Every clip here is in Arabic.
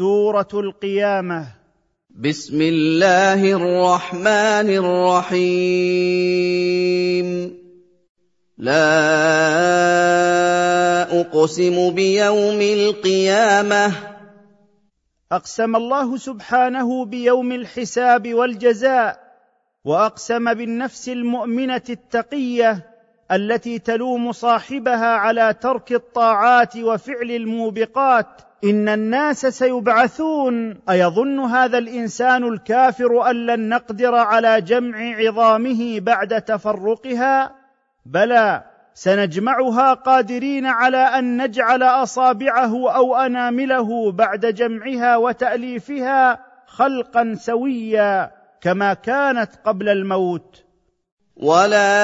سورة القيامة. بسم الله الرحمن الرحيم. لا أقسم بيوم القيامة. أقسم الله سبحانه بيوم الحساب والجزاء وأقسم بالنفس المؤمنة التقية التي تلوم صاحبها على ترك الطاعات وفعل الموبقات إن الناس سيبعثون أيظن هذا الإنسان الكافر أن لن نقدر على جمع عظامه بعد تفرقها؟ بلى سنجمعها قادرين على أن نجعل أصابعه أو أنامله بعد جمعها وتأليفها خلقا سويا كما كانت قبل الموت. ولا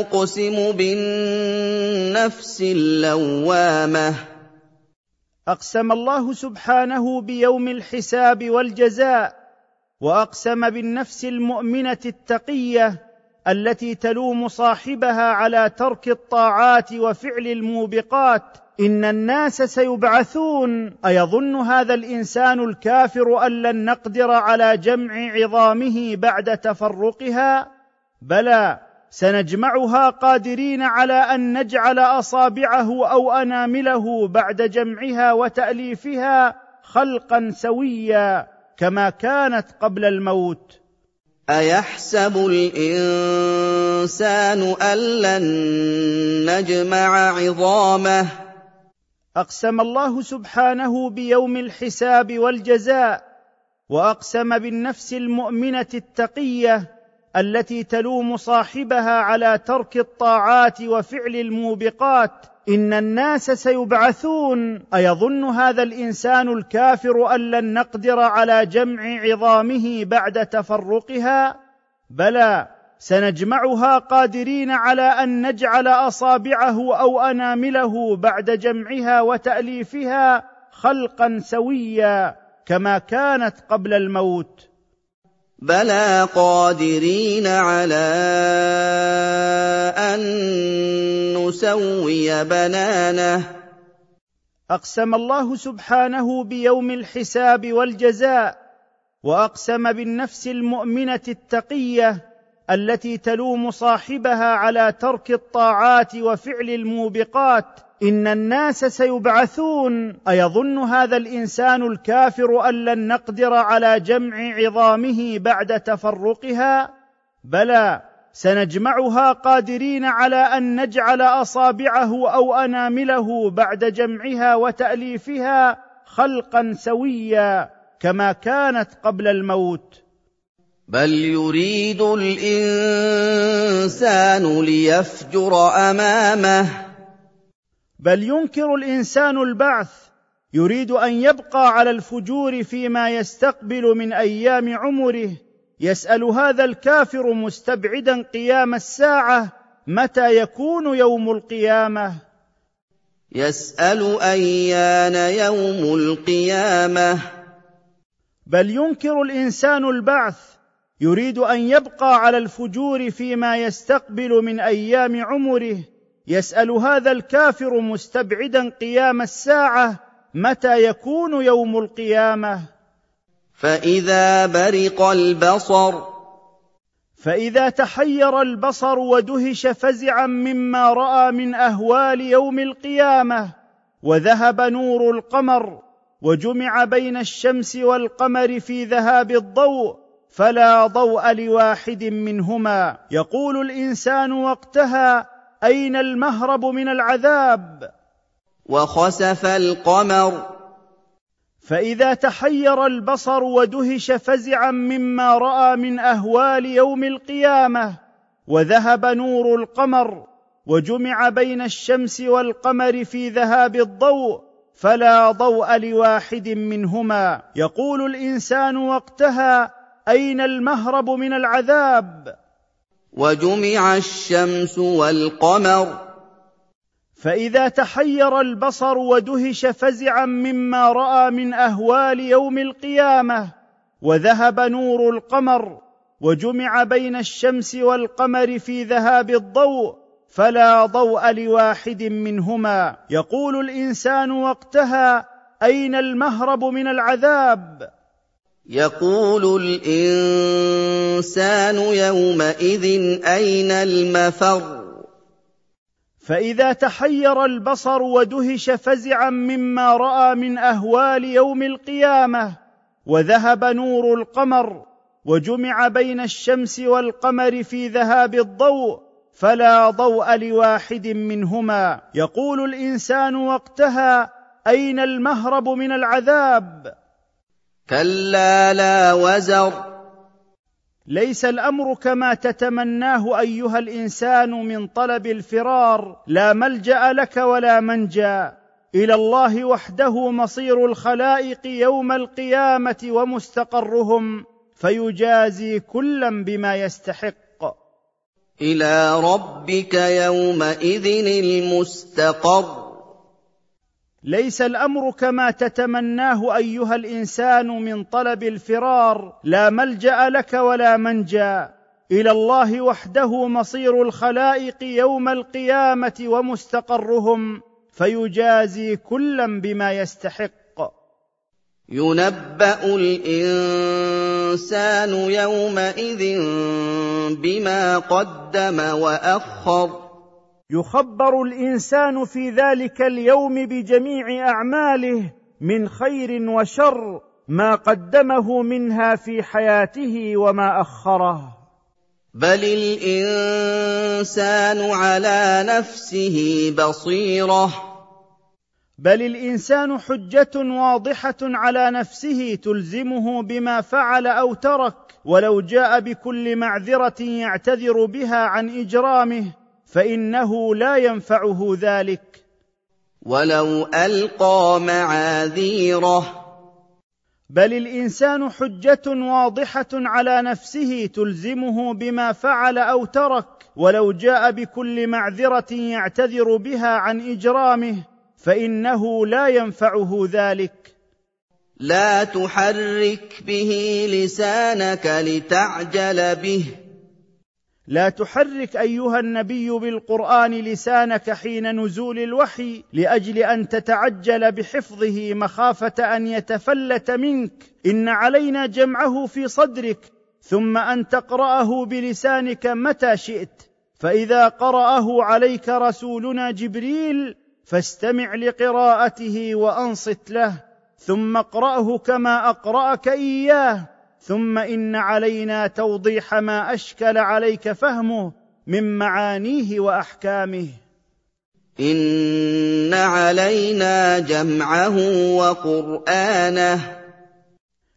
اقسم بالنفس اللوامه أقسم الله سبحانه بيوم الحساب والجزاء وأقسم بالنفس المؤمنة التقية التي تلوم صاحبها على ترك الطاعات وفعل الموبقات. إن الناس سيبعثون. أيظن هذا الإنسان الكافر أن لن نقدر على جمع عظامه بعد تفرقها؟ بلى سنجمعها قادرين على أن نجعل أصابعه أو أنامله بعد جمعها وتأليفها خلقا سويا كما كانت قبل الموت. أيحسب الإنسان أن لن نجمع عظامه؟ أقسم الله سبحانه بيوم الحساب والجزاء وأقسم بالنفس المؤمنة التقية التي تلوم صاحبها على ترك الطاعات وفعل الموبقات. إن الناس سيبعثون. أيظن هذا الإنسان الكافر أن لن نقدر على جمع عظامه بعد تفرقها؟ بلى سنجمعها قادرين على أن نجعل أصابعه أو أنامله بعد جمعها وتأليفها خلقا سويا كما كانت قبل الموت. بلى قادرين على ان نسوي بنانه اقسم الله سبحانه بيوم الحساب والجزاء واقسم بالنفس المؤمنه التقيه التي تلوم صاحبها على ترك الطاعات وفعل الموبقات إن الناس سيبعثون أيظن هذا الإنسان الكافر أن لن نقدر على جمع عظامه بعد تفرقها؟ بلى سنجمعها قادرين على أن نجعل أصابعه أو أنامله بعد جمعها وتأليفها خلقا سويا كما كانت قبل الموت. بل يريد الإنسان ليفجر أمامه بل ينكر الإنسان البعث يريد أن يبقى على الفجور فيما يستقبل من أيام عمره. يسأل هذا الكافر مستبعدا قيام الساعة متى يكون يوم القيامة؟ يسأل أيان يوم القيامة. بل ينكر الإنسان البعث يريد أن يبقى على الفجور فيما يستقبل من أيام عمره. يسأل هذا الكافر مستبعدا قيام الساعة متى يكون يوم القيامة. فإذا برق البصر. فإذا تحير البصر ودهش فزعا مما رأى من أهوال يوم القيامة وذهب نور القمر وجمع بين الشمس والقمر في ذهاب الضوء فلا ضوء لواحد منهما. يقول الإنسان وقتها أين المهرب من العذاب؟ وخسف القمر. فإذا تحير البصر ودهش فزعا مما رأى من أهوال يوم القيامة وذهب نور القمر وجمع بين الشمس والقمر في ذهاب الضوء فلا ضوء لواحد منهما. يقول الإنسان وقتها أين المهرب من العذاب؟ وجمع الشمس والقمر. فإذا تحير البصر ودهش فزعا مما رأى من أهوال يوم القيامة وذهب نور القمر وجمع بين الشمس والقمر في ذهاب الضوء فلا ضوء لواحد منهما. يقول الإنسان وقتها أين المهرب من العذاب؟ يقول الإنسان يومئذ أين المفر؟ فإذا تحير البصر ودهش فزعا مما رأى من أهوال يوم القيامة وذهب نور القمر وجمع بين الشمس والقمر في ذهاب الضوء فلا ضوء لواحد منهما. يقول الإنسان وقتها أين المهرب من العذاب؟ كلا لا وزر. ليس الأمر كما تتمناه أيها الإنسان من طلب الفرار. لا ملجأ لك ولا منجأ. إلى الله وحده مصير الخلائق يوم القيامة ومستقرهم فيجازي كلا بما يستحق. إلى ربك يومئذ المستقر. ليس الأمر كما تتمناه أيها الإنسان من طلب الفرار لا ملجأ لك ولا منجأ. إلى الله وحده مصير الخلائق يوم القيامة ومستقرهم فيجازي كلا بما يستحق. ينبأ الإنسان يومئذ بما قدم وأخر. يخبر الإنسان في ذلك اليوم بجميع أعماله من خير وشر ما قدمه منها في حياته وما أخره. بل الإنسان على نفسه بصيرة. بل الإنسان حجة واضحة على نفسه تلزمه بما فعل أو ترك ولو جاء بكل معذرة يعتذر بها عن إجرامه. فإنه لا ينفعه ذلك. ولو ألقى معاذيره. بل الإنسان حجة واضحة على نفسه تلزمه بما فعل أو ترك. ولو جاء بكل معذرة يعتذر بها عن إجرامه فإنه لا ينفعه ذلك. لا تحرك به لسانك لتعجل به. لا تحرك أيها النبي بالقرآن لسانك حين نزول الوحي لأجل أن تتعجل بحفظه مخافة أن يتفلت منك. إن علينا جمعه في صدرك ثم أن تقرأه بلسانك متى شئت. فإذا قرأه عليك رسولنا جبريل فاستمع لقراءته وأنصت له ثم اقرأه كما أقرأك إياه. ثم إن علينا توضيح ما أشكل عليك فهمه من معانيه وأحكامه. إن علينا جمعه وقرآنه.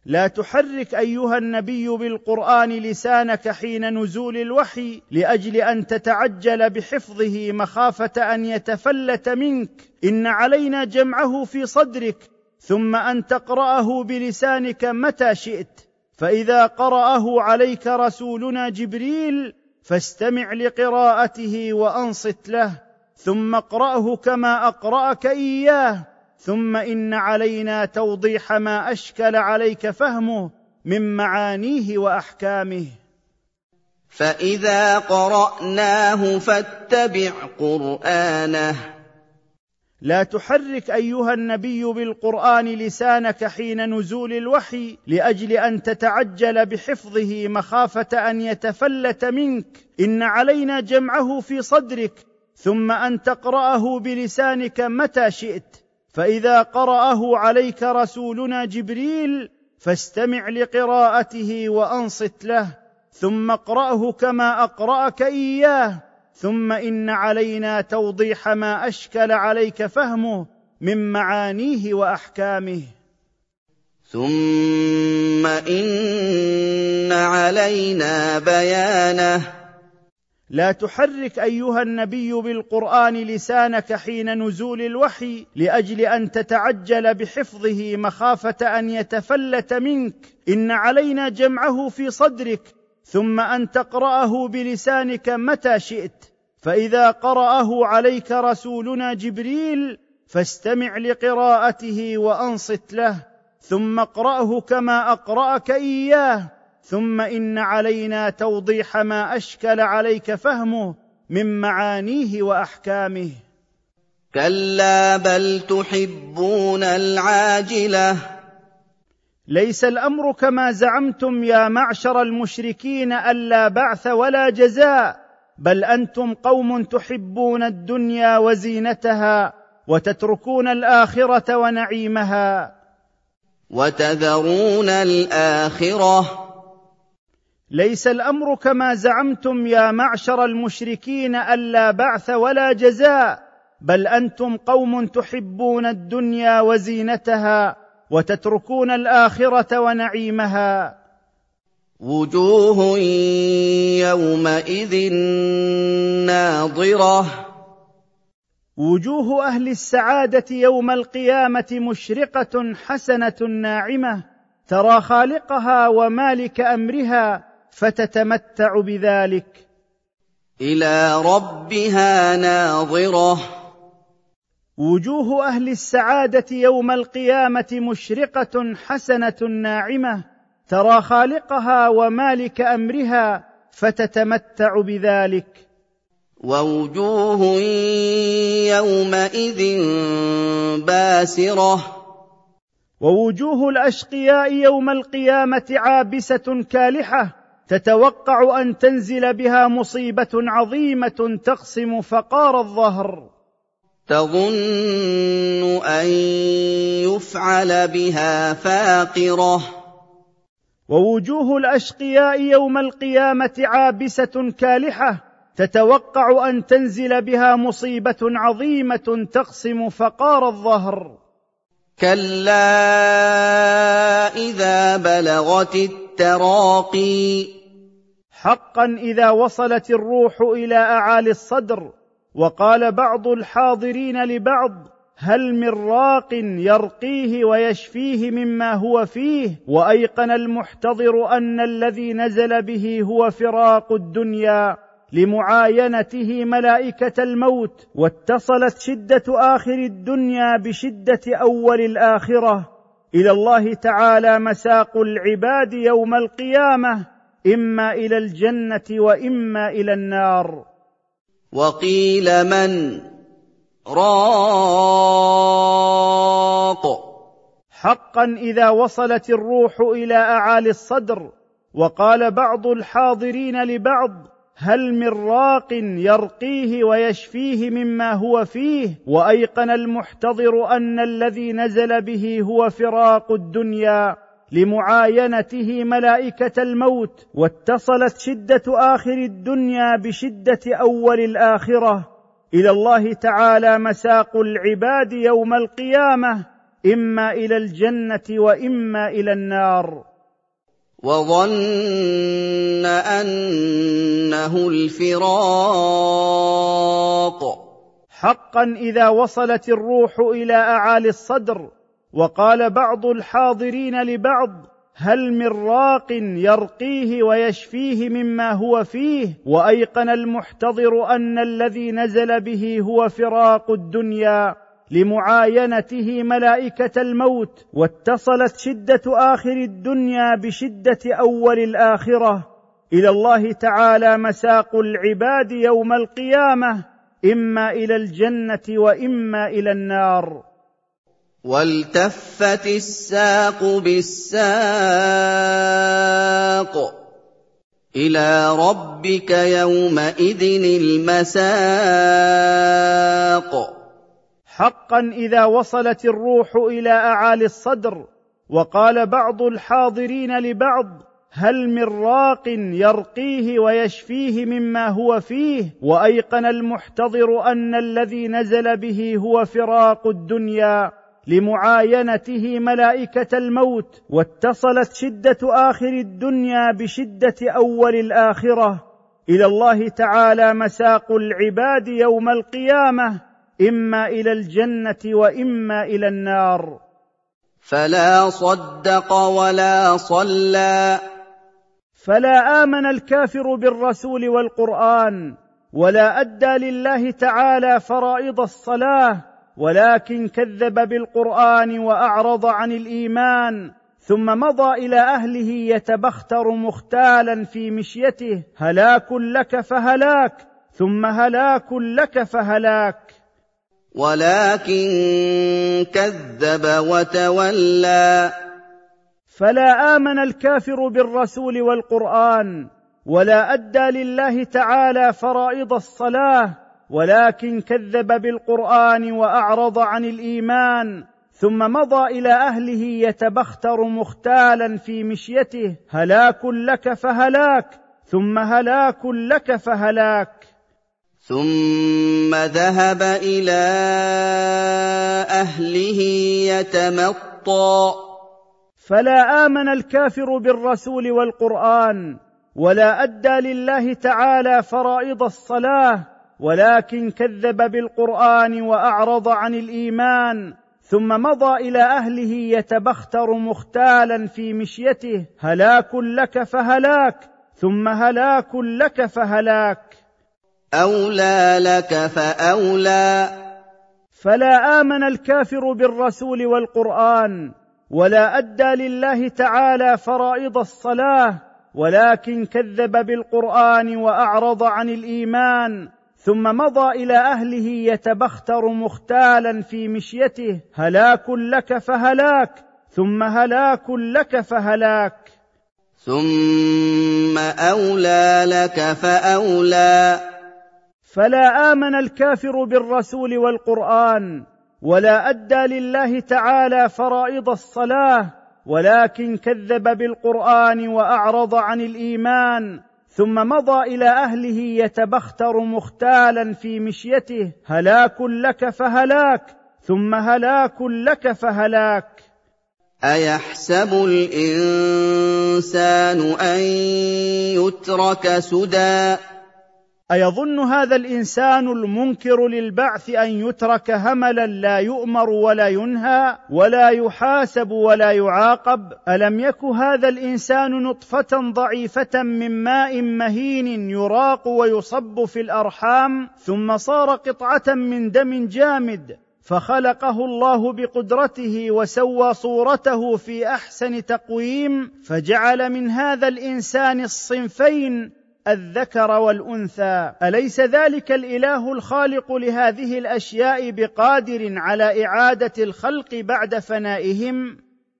لا تحرك أيها النبي بالقرآن لسانك حين نزول الوحي لأجل أن تتعجل بحفظه مخافة أن يتفلت منك. إن علينا جمعه في صدرك ثم أن تقرأه بلسانك متى شئت. فإذا قرأه عليك رسولنا جبريل فاستمع لقراءته وأنصت له ثم اقرأه كما أقرأك إياه ثم إن علينا توضيح ما أشكل عليك فهمه من معانيه وأحكامه. فإذا قرأناه فاتبع قرآنه. لا تحرك أيها النبي بالقرآن لسانك حين نزول الوحي لأجل أن تتعجل بحفظه مخافة أن يتفلت منك. إن علينا جمعه في صدرك ثم أن تقرأه بلسانك متى شئت. فإذا قرأه عليك رسولنا جبريل فاستمع لقراءته وأنصت له ثم اقرأه كما أقرأك إياه. ثم إن علينا توضيح ما أشكل عليك فهمه من معانيه وأحكامه. ثم إن علينا بيانه. لا تحرك أيها النبي بالقرآن لسانك حين نزول الوحي لأجل أن تتعجل بحفظه مخافة أن يتفلت منك. إن علينا جمعه في صدرك ثم أن تقرأه بلسانك متى شئت فإذا قرأه عليك رسولنا جبريل فاستمع لقراءته وأنصت له ثم اقرأه كما أقرأك إياه ثم إن علينا توضيح ما أشكل عليك فهمه من معانيه وأحكامه. كلا بل تحبون العاجلة. ليس الأمر كما زعمتم يا معشر المشركين ألا بعث ولا جزاء بل أنتم قوم تحبون الدنيا وزينتها وتتركون الآخرة ونعيمها. وتذرون الآخرة. ليس الأمر كما زعمتم يا معشر المشركين ألا بعث ولا جزاء بل أنتم قوم تحبون الدنيا وزينتها وتتركون الآخرة ونعيمها. وجوه يومئذ ناظرة. وجوه أهل السعادة يوم القيامة مشرقة حسنة ناعمة. ترى خالقها ومالك أمرها فتتمتع بذلك. إلى ربها ناظرة. وجوه أهل السعادة يوم القيامة مشرقة حسنة ناعمة ترى خالقها ومالك أمرها فتتمتع بذلك. ووجوه يومئذ باسرة. ووجوه الأشقياء يوم القيامة عابسة كالحة تتوقع أن تنزل بها مصيبة عظيمة تقسم فقار الظهر. تظن أن يفعل بها فاقرة. ووجوه الأشقياء يوم القيامة عابسة كالحة تتوقع أن تنزل بها مصيبة عظيمة تقسم فقار الظهر. كلا إذا بلغت التراقي. حقا إذا وصلت الروح إلى أعالي الصدر وقال بعض الحاضرين لبعض هل من راق يرقيه ويشفيه مما هو فيه؟ وأيقن المحتضر أن الذي نزل به هو فراق الدنيا لمعاينته ملائكة الموت واتصلت شدة آخر الدنيا بشدة أول الآخرة. إلى الله تعالى مساق العباد يوم القيامة إما إلى الجنة وإما إلى النار. وقيل من راق. حقا إذا وصلت الروح إلى أعالي الصدر وقال بعض الحاضرين لبعض هل من راق يرقيه ويشفيه مما هو فيه؟ وأيقن المحتضر أن الذي نزل به هو فراق الدنيا. لمعاينته ملائكة الموت واتصلت شدة آخر الدنيا بشدة أول الآخرة. إلى الله تعالى مساق العباد يوم القيامة إما إلى الجنة وإما إلى النار. وظن أنه الفراق. حقا إذا وصلت الروح إلى أعالي الصدر وقال بعض الحاضرين لبعض هل من راق يرقيه ويشفيه مما هو فيه؟ وأيقن المحتضر أن الذي نزل به هو فراق الدنيا لمعاينته ملائكة الموت واتصلت شدة آخر الدنيا بشدة أول الآخرة. إلى الله تعالى مساق العباد يوم القيامة إما إلى الجنة وإما إلى النار. والتفت الساق بالساق إلى ربك يومئذ المساق. حقا إذا وصلت الروح إلى أعالي الصدر وقال بعض الحاضرين لبعض هل من راق يرقيه ويشفيه مما هو فيه؟ وأيقن المحتضر أن الذي نزل به هو فراق الدنيا. لمعاينته ملائكة الموت واتصلت شدة آخر الدنيا بشدة أول الآخرة. إلى الله تعالى مساق العباد يوم القيامة إما إلى الجنة وإما إلى النار. فلا صدق ولا صلى. فلا آمن الكافر بالرسول والقرآن ولا أدى لله تعالى فرائض الصلاة ولكن كذب بالقرآن وأعرض عن الإيمان ثم مضى إلى أهله يتبختر مختالا في مشيته هلاك لك فهلاك ثم هلاك لك فهلاك. ولكن كذب وتولى. فلا آمن الكافر بالرسول والقرآن ولا أدى لله تعالى فرائض الصلاة ولكن كذب بالقرآن وأعرض عن الإيمان ثم مضى إلى أهله يتبختر مختالا في مشيته هلاك لك فهلاك ثم هلاك لك فهلاك. ثم ذهب إلى أهله يتمطى. فلا آمن الكافر بالرسول والقرآن ولا أدى لله تعالى فرائض الصلاة ولكن كذب بالقرآن وأعرض عن الإيمان ثم مضى إلى أهله يتبختر مختالا في مشيته هلاك لك فهلاك ثم هلاك لك فهلاك. أولى لك فأولى. فلا آمن الكافر بالرسول والقرآن ولا أدى لله تعالى فرائض الصلاة ولكن كذب بالقرآن وأعرض عن الإيمان ثم مضى إلى أهله يتبختر مختالا في مشيته هلاك لك فهلاك ثم هلاك لك فهلاك. ثم أولى لك فأولى. فلا آمن الكافر بالرسول والقرآن ولا أدى لله تعالى فرائض الصلاة ولكن كذب بالقرآن وأعرض عن الإيمان. ثم مضى إلى أهله يتبختر مختالا في مشيته هلاك لك فهلاك ثم هلاك لك فهلاك. أيحسب الإنسان أن يترك سدى؟ أيظن هذا الإنسان المنكر للبعث أن يترك هملا لا يؤمر ولا ينهى ولا يحاسب ولا يعاقب؟ ألم يك هذا الإنسان نطفة ضعيفة من ماء مهين يراق ويصب في الأرحام ثم صار قطعة من دم جامد فخلقه الله بقدرته وسوى صورته في أحسن تقويم فجعل من هذا الإنسان الصنفين الذكر والأنثى. أليس ذلك الإله الخالق لهذه الأشياء بقادر على إعادة الخلق بعد فنائهم؟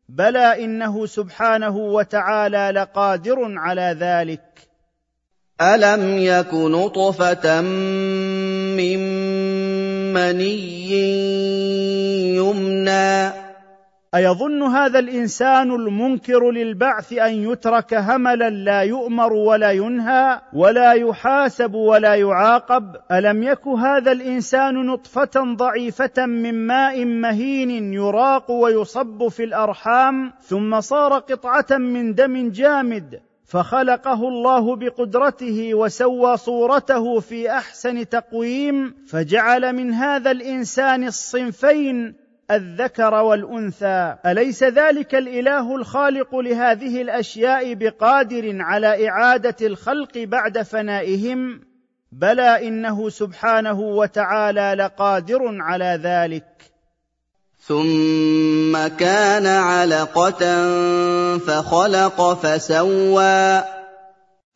بلى إنه سبحانه وتعالى لقادر على ذلك. ألم يك نطفة من مني يمنى أيظن هذا الإنسان المنكر للبعث أن يترك هملا لا يؤمر ولا ينهى ولا يحاسب ولا يعاقب؟ ألم يك هذا الإنسان نطفة ضعيفة من ماء مهين يراق ويصب في الأرحام ثم صار قطعة من دم جامد فخلقه الله بقدرته وسوى صورته في أحسن تقويم فجعل من هذا الإنسان الصنفين الذكر والأنثى. أليس ذلك الإله الخالق لهذه الأشياء بقادر على إعادة الخلق بعد فنائهم؟ بلى إنه سبحانه وتعالى لقادر على ذلك. ثم كان علقة فخلق فسوى.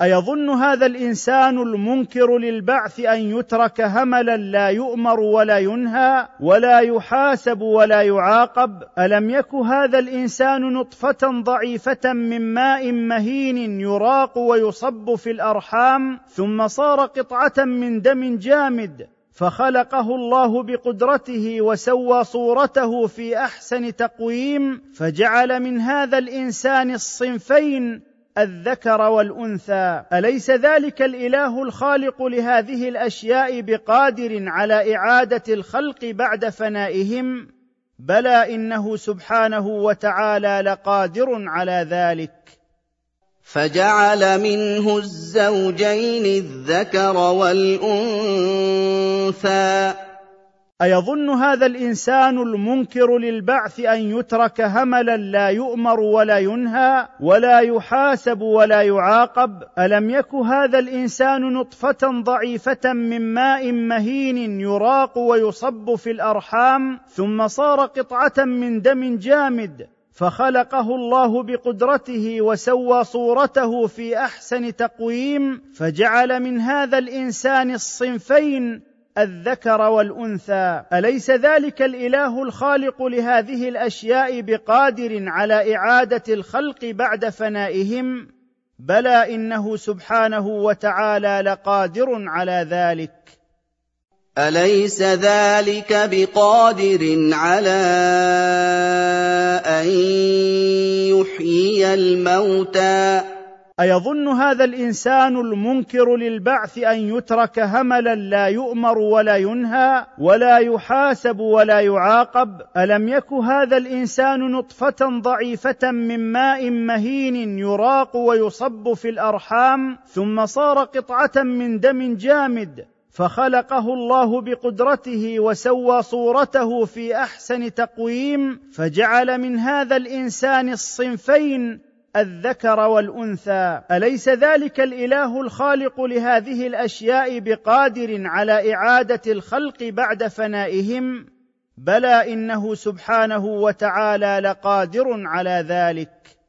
أيظن هذا الإنسان المنكر للبعث أن يترك هملا لا يؤمر ولا ينهى ولا يحاسب ولا يعاقب؟ ألم يك هذا الإنسان نطفة ضعيفة من ماء مهين يراق ويصب في الأرحام ثم صار قطعة من دم جامد فخلقه الله بقدرته وسوى صورته في أحسن تقويم فجعل من هذا الإنسان الصنفين الذكر والأنثى. أليس ذلك الإله الخالق لهذه الأشياء بقادر على إعادة الخلق بعد فنائهم؟ بلى إنه سبحانه وتعالى لقادر على ذلك. فجعل منه الزوجين الذكر والأنثى. أيظن هذا الإنسان المنكر للبعث أن يترك هملا لا يؤمر ولا ينهى ولا يحاسب ولا يعاقب؟ ألم يك هذا الإنسان نطفة ضعيفة من ماء مهين يراق ويصب في الأرحام ثم صار قطعة من دم جامد فخلقه الله بقدرته وسوى صورته في أحسن تقويم فجعل من هذا الإنسان الصنفين الذكر والأنثى. أليس ذلك الإله الخالق لهذه الأشياء بقادر على إعادة الخلق بعد فنائهم؟ بلى إنه سبحانه وتعالى لقادر على ذلك. أليس ذلك بقادر على أن يحيي الموتى؟ أيظن هذا الإنسان المنكر للبعث أن يترك هملا لا يؤمر ولا ينهى ولا يحاسب ولا يعاقب؟ ألم يك هذا الإنسان نطفة ضعيفة من ماء مهين يراق ويصب في الأرحام ثم صار قطعة من دم جامد فخلقه الله بقدرته وسوى صورته في أحسن تقويم فجعل من هذا الإنسان الصنفين الذكر والأنثى. أليس ذلك الإله الخالق لهذه الأشياء بقادر على إعادة الخلق بعد فنائهم؟ بلى إنه سبحانه وتعالى لقادر على ذلك.